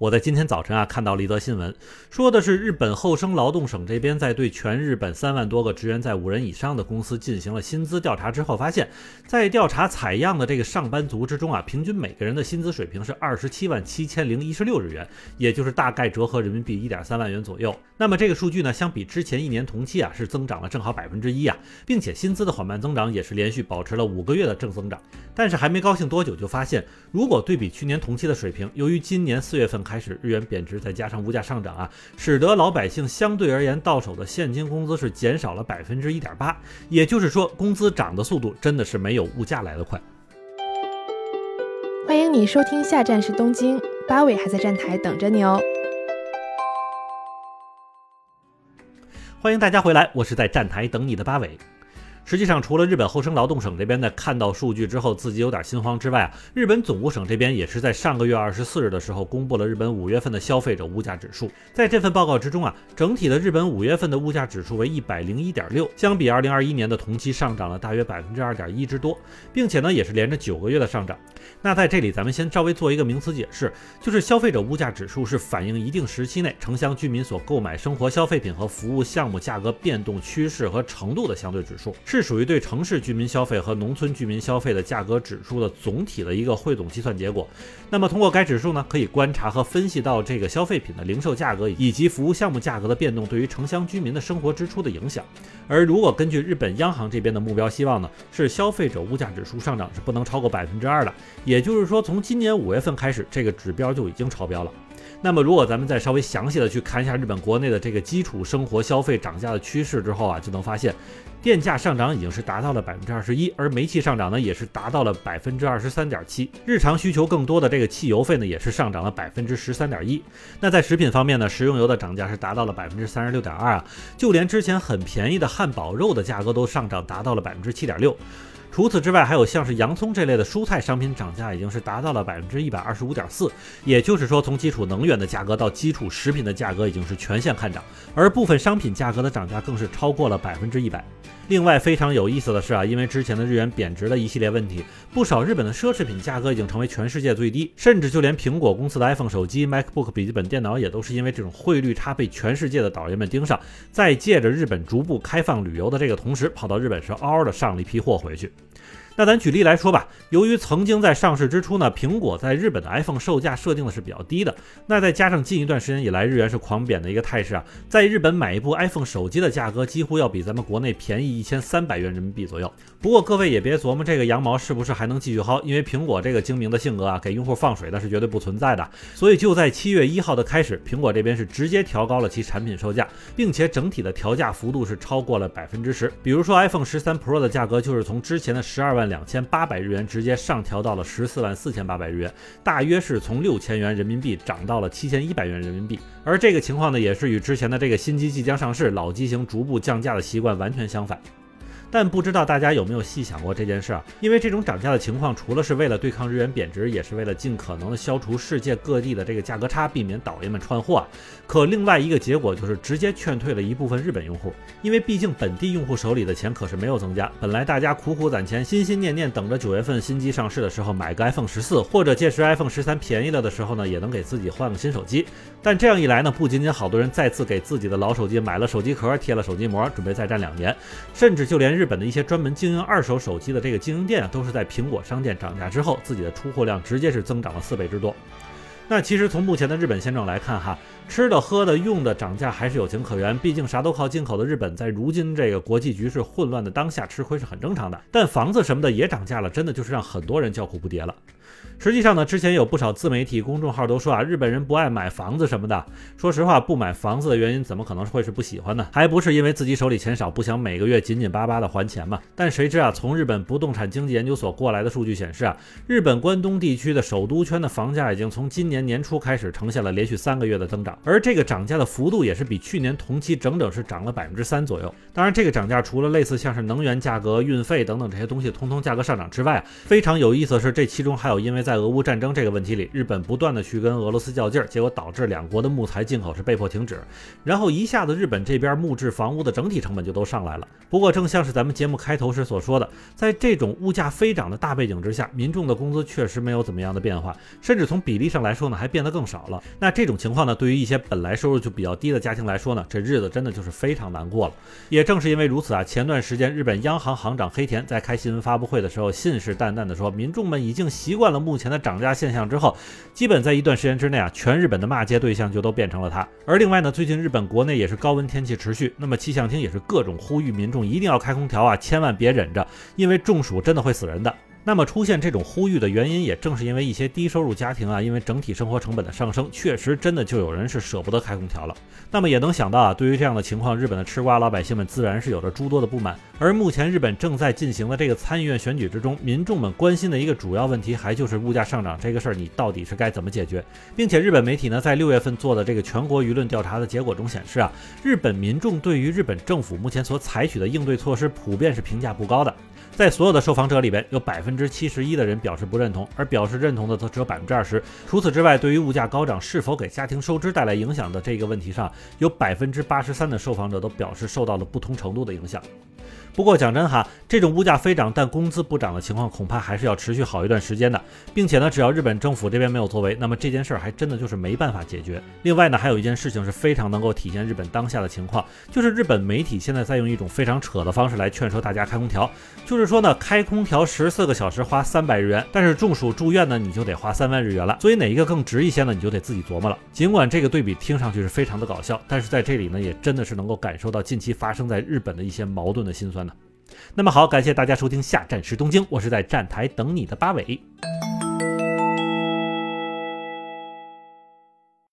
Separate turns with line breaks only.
我在今天早晨啊看到了一则新闻，说的是日本厚生劳动省这边在对全日本三万多个职员在五人以上的公司进行了薪资调查之后，发现，在调查采样的这个上班族之中啊，平均每个人的薪资水平是二十七万七千零一十六日元，也就是大概折合人民币一点三万元左右。那么这个数据呢，相比之前一年同期啊，是增长了正好百分之一啊，并且薪资的缓慢增长也是连续保持了五个月的正增长。但是还没高兴多久，就发现如果对比去年同期的水平，由于今年四月份开始日元贬值，再加上物价上涨啊，使得老百姓相对而言到手的现金工资是减少了百分之一点八。也就是说，工资涨的速度真的是没有物价来得快。
欢迎你收听下站是东京，八尾还在站台等着你哦。
欢迎大家回来，我是在站台等你的八尾。实际上，除了日本厚生劳动省这边的看到数据之后自己有点心慌之外啊，日本总务省这边也是在上个月二十四日的时候公布了日本五月份的消费者物价指数。在这份报告之中啊，整体的日本五月份的物价指数为一百零一点六，相比二零二一年的同期上涨了大约百分之二点一之多，并且呢也是连着九个月的上涨。那在这里，咱们先稍微做一个名词解释，就是消费者物价指数是反映一定时期内城乡居民所购买生活消费品和服务项目价格变动趋势和程度的相对指数，是属于对城市居民消费和农村居民消费的价格指数的总体的一个汇总计算结果。那么通过该指数呢，可以观察和分析到这个消费品的零售价格以及服务项目价格的变动对于城乡居民的生活支出的影响。而如果根据日本央行这边的目标希望呢，是消费者物价指数上涨是不能超过百分之二的。也就是说，从今年五月份开始，这个指标就已经超标了。那么，如果咱们再稍微详细的去看一下日本国内的这个基础生活消费涨价的趋势之后啊，就能发现，电价上涨已经是达到了百分之二十一，而煤气上涨呢也是达到了百分之二十三点七，日常需求更多的这个汽油费呢也是上涨了百分之十三点一。那在食品方面呢，食用油的涨价是达到了百分之三十六点二啊，就连之前很便宜的汉堡肉的价格都上涨达到了百分之七点六。除此之外，还有像是洋葱这类的蔬菜商品涨价已经是达到了百分之一百二十五点四，也就是说，从基础能源的价格到基础食品的价格已经是全线看涨，而部分商品价格的涨价更是超过了百分之一百。另外非常有意思的是啊，因为之前的日元贬值的一系列问题，不少日本的奢侈品价格已经成为全世界最低，甚至就连苹果公司的 iPhone 手机、MacBook 笔记本电脑也都是因为这种汇率差被全世界的导游们盯上，在借着日本逐步开放旅游的这个同时，跑到日本是嗷嗷的上了一批货回去。那咱举例来说吧，由于曾经在上市之初呢，苹果在日本的 iPhone 售价设定的是比较低的，那再加上近一段时间以来日元是狂贬的一个态势啊，在日本买一部 iPhone 手机的价格几乎要比咱们国内便宜一千三百元人民币左右。不过各位也别琢磨这个羊毛是不是还能继续薅，因为苹果这个精明的性格啊，给用户放水那是绝对不存在的。所以就在七月一号的开始，苹果这边是直接调高了其产品售价，并且整体的调价幅度是超过了百分之十。比如说 iPhone 十三 Pro 的价格就是从之前的十二万两千八百日元直接上调到了十四万四千八百日元，大约是从六千元人民币涨到了七千一百元人民币。而这个情况呢，也是与之前的这个新机即将上市、老机型逐步降价的习惯完全相反。但不知道大家有没有细想过这件事啊？因为这种涨价的情况，除了是为了对抗日元贬值，也是为了尽可能的消除世界各地的这个价格差，避免倒爷们串货啊。可另外一个结果就是直接劝退了一部分日本用户，因为毕竟本地用户手里的钱可是没有增加。本来大家苦苦攒钱，心心念念等着九月份新机上市的时候买个 iPhone 十四，或者届时 iPhone 十三便宜了的时候呢，也能给自己换个新手机。但这样一来呢，不仅仅好多人再次给自己的老手机买了手机壳，贴了手机膜，准备再战两年，甚至就连日本的一些专门经营二手手机的这个经营店啊，都是在苹果商店涨价之后，自己的出货量直接是增长了四倍之多。那其实从目前的日本现状来看，哈，吃的、喝的、用的涨价还是有情可原。毕竟啥都靠进口的日本，在如今这个国际局势混乱的当下，吃亏是很正常的。但房子什么的也涨价了，真的就是让很多人叫苦不迭了。实际上呢，之前有不少自媒体公众号都说啊，日本人不爱买房子什么的。说实话，不买房子的原因怎么可能会是不喜欢呢？还不是因为自己手里钱少，不想每个月紧紧巴巴的还钱嘛？但谁知啊，从日本不动产经济研究所过来的数据显示啊，日本关东地区的首都圈的房价已经从今年年初开始呈现了连续三个月的增长，而这个涨价的幅度也是比去年同期整整是涨了百分之三左右。当然，这个涨价除了类似像是能源价格、运费等等这些东西通通价格上涨之外，非常有意思的是，这其中还有因为在俄乌战争这个问题里，日本不断的去跟俄罗斯较劲儿，结果导致两国的木材进口是被迫停止，然后一下子日本这边木质房屋的整体成本就都上来了。不过正像是咱们节目开头时所说的，在这种物价飞涨的大背景之下，民众的工资确实没有怎么样的变化，甚至从比例上来说呢还变得更少了。那这种情况呢，对于一些本来收入就比较低的家庭来说呢，这日子真的就是非常难过了。也正是因为如此啊，前段时间日本央行行长黑田在开新闻发布会的时候，信誓旦旦地说，民众们已经习惯了目前的涨价现象之后，基本在一段时间之内啊，全日本的骂街对象就都变成了他。而另外呢，最近日本国内也是高温天气持续，那么气象厅也是各种呼吁民众一定要开空调啊，千万别忍着，因为中暑真的会死人的。那么出现这种呼吁的原因，也正是因为一些低收入家庭啊，因为整体生活成本的上升，确实真的就有人是舍不得开空调了。那么也能想到啊，对于这样的情况，日本的吃瓜老百姓们自然是有着诸多的不满。而目前日本正在进行的这个参议院选举之中，民众们关心的一个主要问题，还就是物价上涨这个事儿，你到底是该怎么解决？并且日本媒体呢，在六月份做的这个全国舆论调查的结果中显示啊，日本民众对于日本政府目前所采取的应对措施，普遍是评价不高的。在所有的受访者里边，有百分之七十一的人表示不认同，而表示认同的则只有百分之二十。除此之外，对于物价高涨是否给家庭收支带来影响的这个问题上，有百分之八十三的受访者都表示受到了不同程度的影响。不过讲真哈，这种物价飞涨但工资不涨的情况，恐怕还是要持续好一段时间的，并且呢，只要日本政府这边没有作为，那么这件事儿还真的就是没办法解决。另外呢，还有一件事情是非常能够体现日本当下的情况，就是日本媒体现在在用一种非常扯的方式来劝说大家开空调，就是说呢，开空调十四个小时花三百日元，但是中暑住院呢，你就得花三万日元了。所以哪一个更值一些呢？你就得自己琢磨了。尽管这个对比听上去是非常的搞笑，但是在这里呢，也真的是能够感受到近期发生在日本的一些矛盾的心酸。那么好，感谢大家收听下站时东京，我是在站台等你的八尾。